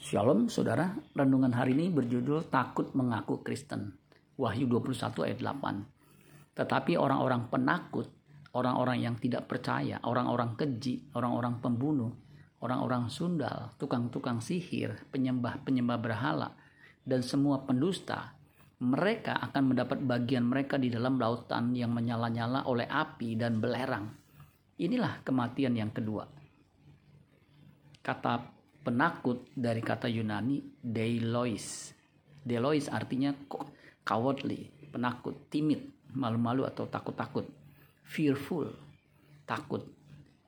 Shalom saudara, renungan hari ini berjudul Takut Mengaku Kristen. Wahyu 21 ayat 8. Tetapi orang-orang penakut, orang-orang yang tidak percaya, orang-orang keji, orang-orang pembunuh, orang-orang sundal, tukang-tukang sihir, penyembah-penyembah berhala, dan semua pendusta, mereka akan mendapat bagian mereka di dalam lautan yang menyala-nyala oleh api dan belerang. Inilah kematian yang kedua. Kata penakut dari kata Yunani Delois. Delois artinya cowardly, penakut, timid, malu-malu atau takut-takut. Fearful, takut.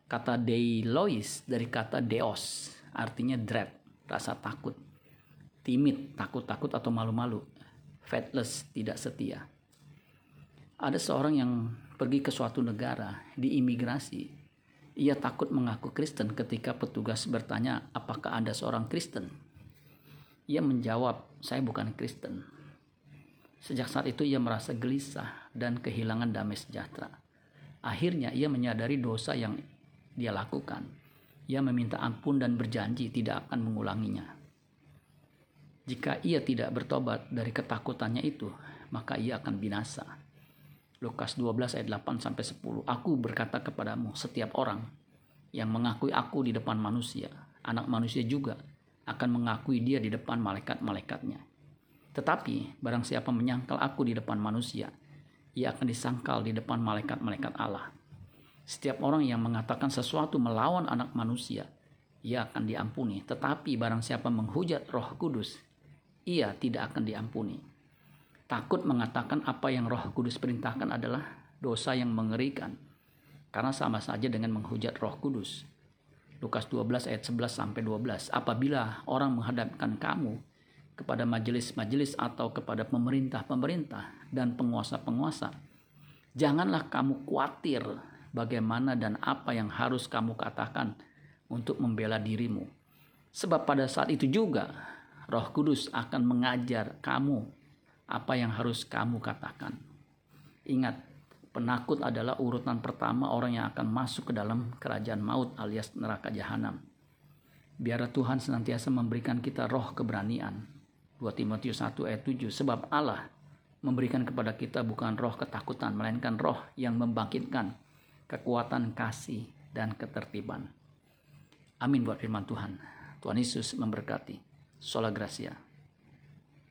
Kata Delois dari kata Deos, artinya dread, rasa takut. Timid, takut-takut atau malu-malu. Faithless, tidak setia. Ada seorang yang pergi ke suatu negara di imigrasi ia takut mengaku Kristen ketika petugas bertanya, "Apakah Anda seorang Kristen?" Ia menjawab, "Saya bukan Kristen." Sejak saat itu ia merasa gelisah dan kehilangan damai sejahtera. Akhirnya ia menyadari dosa yang dia lakukan. Ia meminta ampun dan berjanji tidak akan mengulanginya. Jika ia tidak bertobat dari ketakutannya itu, maka ia akan binasa. Lukas 12 ayat 8 sampai 10. Aku berkata kepadamu, setiap orang yang mengakui aku di depan manusia, anak manusia juga akan mengakui dia di depan malaikat-malaikatnya. Tetapi barang siapa menyangkal aku di depan manusia, ia akan disangkal di depan malaikat-malaikat Allah. Setiap orang yang mengatakan sesuatu melawan anak manusia, ia akan diampuni. Tetapi barang siapa menghujat roh kudus, ia tidak akan diampuni Takut mengatakan apa yang Roh Kudus perintahkan adalah dosa yang mengerikan. Karena sama saja dengan menghujat Roh Kudus. Lukas 12 ayat 11 sampai 12. Apabila orang menghadapkan kamu kepada majelis-majelis atau kepada pemerintah-pemerintah dan penguasa-penguasa, janganlah kamu khawatir bagaimana dan apa yang harus kamu katakan untuk membela dirimu. Sebab pada saat itu juga Roh Kudus akan mengajar kamu apa yang harus kamu katakan. Ingat, penakut adalah urutan pertama orang yang akan masuk ke dalam kerajaan maut alias neraka jahanam. Biar Tuhan senantiasa memberikan kita roh keberanian. 2 Timotius 1 ayat 7 sebab Allah memberikan kepada kita bukan roh ketakutan melainkan roh yang membangkitkan kekuatan kasih dan ketertiban. Amin buat firman Tuhan. Tuhan Yesus memberkati. Sola Gracia.